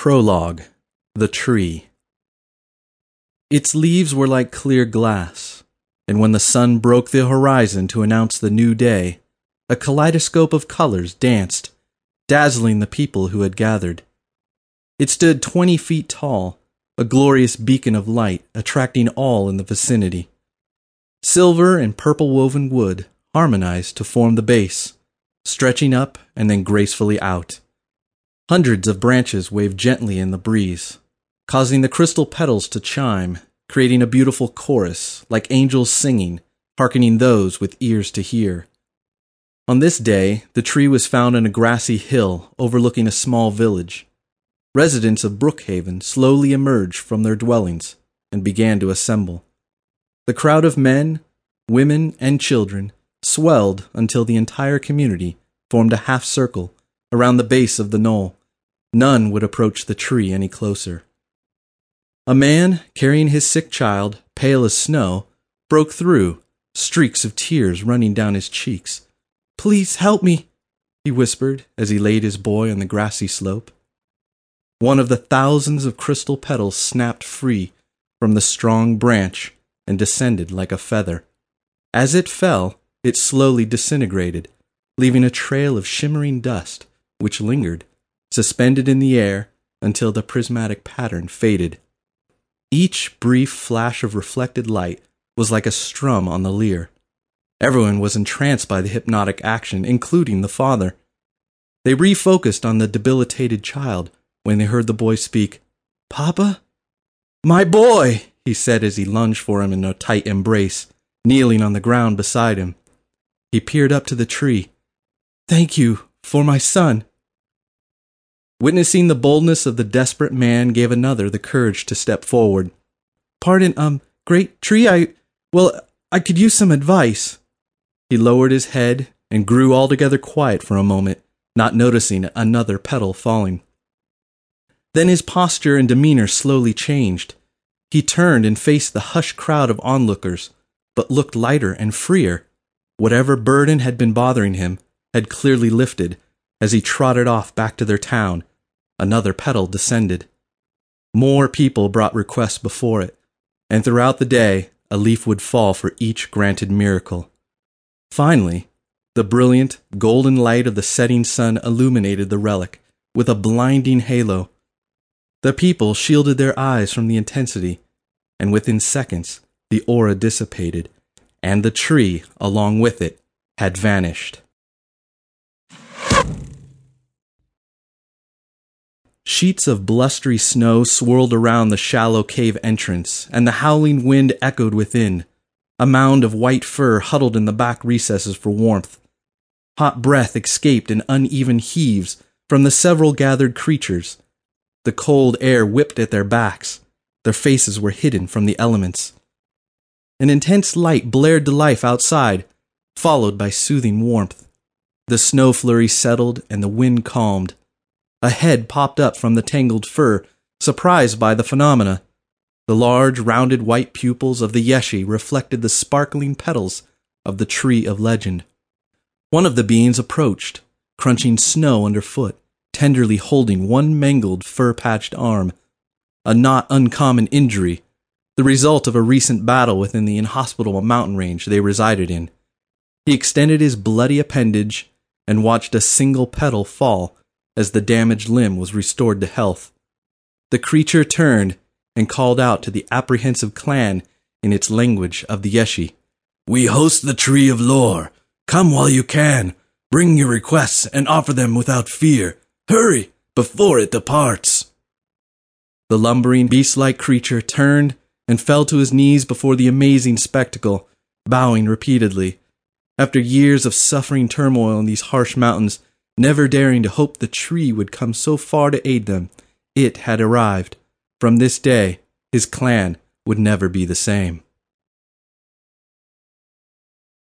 Prologue The Tree Its leaves were like clear glass, and when the sun broke the horizon to announce the new day, a kaleidoscope of colors danced, dazzling the people who had gathered. It stood twenty feet tall, a glorious beacon of light attracting all in the vicinity. Silver and purple woven wood harmonized to form the base, stretching up and then gracefully out. Hundreds of branches waved gently in the breeze, causing the crystal petals to chime, creating a beautiful chorus, like angels singing, hearkening those with ears to hear. On this day, the tree was found on a grassy hill overlooking a small village. Residents of Brookhaven slowly emerged from their dwellings and began to assemble. The crowd of men, women, and children swelled until the entire community formed a half circle around the base of the knoll. None would approach the tree any closer. A man, carrying his sick child, pale as snow, broke through, streaks of tears running down his cheeks. Please help me, he whispered as he laid his boy on the grassy slope. One of the thousands of crystal petals snapped free from the strong branch and descended like a feather. As it fell, it slowly disintegrated, leaving a trail of shimmering dust, which lingered suspended in the air until the prismatic pattern faded. Each brief flash of reflected light was like a strum on the lyre. Everyone was entranced by the hypnotic action, including the father. They refocused on the debilitated child when they heard the boy speak. Papa? My boy, he said as he lunged for him in a tight embrace, kneeling on the ground beside him. He peered up to the tree. Thank you for my son. Witnessing the boldness of the desperate man gave another the courage to step forward. Pardon, um, great tree, I, well, I could use some advice. He lowered his head and grew altogether quiet for a moment, not noticing another petal falling. Then his posture and demeanor slowly changed. He turned and faced the hushed crowd of onlookers, but looked lighter and freer. Whatever burden had been bothering him had clearly lifted as he trotted off back to their town Another petal descended. More people brought requests before it, and throughout the day a leaf would fall for each granted miracle. Finally, the brilliant, golden light of the setting sun illuminated the relic with a blinding halo. The people shielded their eyes from the intensity, and within seconds the aura dissipated, and the tree, along with it, had vanished. Sheets of blustery snow swirled around the shallow cave entrance, and the howling wind echoed within. A mound of white fur huddled in the back recesses for warmth. Hot breath escaped in uneven heaves from the several gathered creatures. The cold air whipped at their backs. Their faces were hidden from the elements. An intense light blared to life outside, followed by soothing warmth. The snow flurry settled and the wind calmed. A head popped up from the tangled fur, surprised by the phenomena. The large, rounded white pupils of the Yeshi reflected the sparkling petals of the tree of legend. One of the beings approached, crunching snow underfoot, tenderly holding one mangled, fur patched arm. A not uncommon injury, the result of a recent battle within the inhospitable mountain range they resided in. He extended his bloody appendage and watched a single petal fall as the damaged limb was restored to health. The creature turned and called out to the apprehensive clan in its language of the Yeshi. We host the tree of lore. Come while you can. Bring your requests and offer them without fear. Hurry before it departs. The lumbering beast like creature turned and fell to his knees before the amazing spectacle, bowing repeatedly. After years of suffering turmoil in these harsh mountains, Never daring to hope the tree would come so far to aid them, it had arrived. From this day, his clan would never be the same.